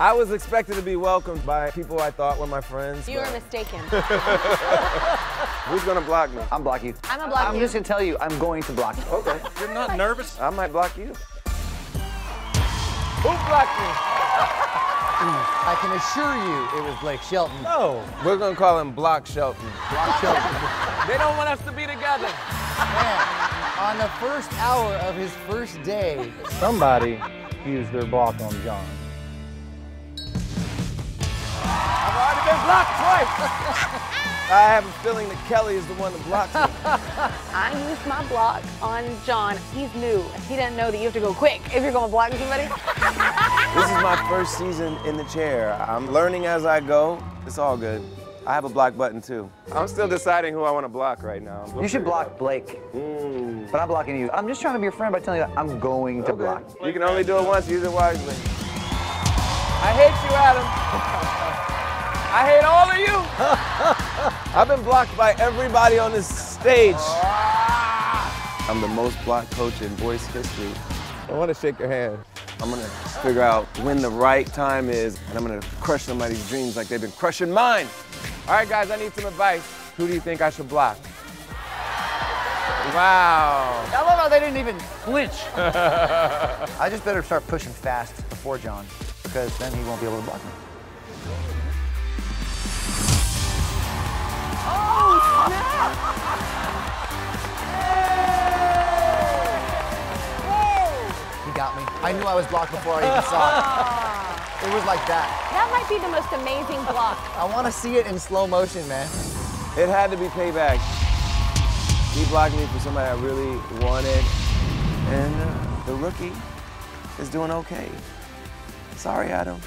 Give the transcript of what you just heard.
I was expected to be welcomed by people I thought were my friends. You but- were mistaken. Who's gonna block me? I'm block you. I'm gonna block you. I'm just gonna tell you, I'm going to block you. Okay. You're not nervous? I might block you. Who blocked me? I can assure you it was Blake Shelton. Oh. We're gonna call him Block Shelton. Block Shelton. They don't want us to be together. Man, on the first hour of his first day, Somebody used their block on John. Blocked twice. I have a feeling that Kelly is the one that blocked me. I used my block on John. He's new. He doesn't know that you have to go quick if you're going to block somebody. This is my first season in the chair. I'm learning as I go. It's all good. I have a block button too. I'm still deciding who I want to block right now. You should figure it block Blake, mm. but I'm blocking you. I'm just trying to be your friend by telling you that I'm going to out. block. Okay. You can only do it once. Use it wisely. I hate you, Adam. I hate all of you. I've been blocked by everybody on this stage. Ah. I'm the most blocked coach in voice history. I want to shake your hand. I'm gonna figure out when the right time is, and I'm gonna crush somebody's dreams like they've been crushing mine. All right, guys, I need some advice. Who do you think I should block? Wow. I love how they didn't even flinch. I just better start pushing fast before John, because then he won't be able to block me. I knew I was blocked before I even saw it. It was like that. That might be the most amazing block. I want to see it in slow motion, man. It had to be payback. He blocked me for somebody I really wanted, and uh, the rookie is doing okay. Sorry, Adam.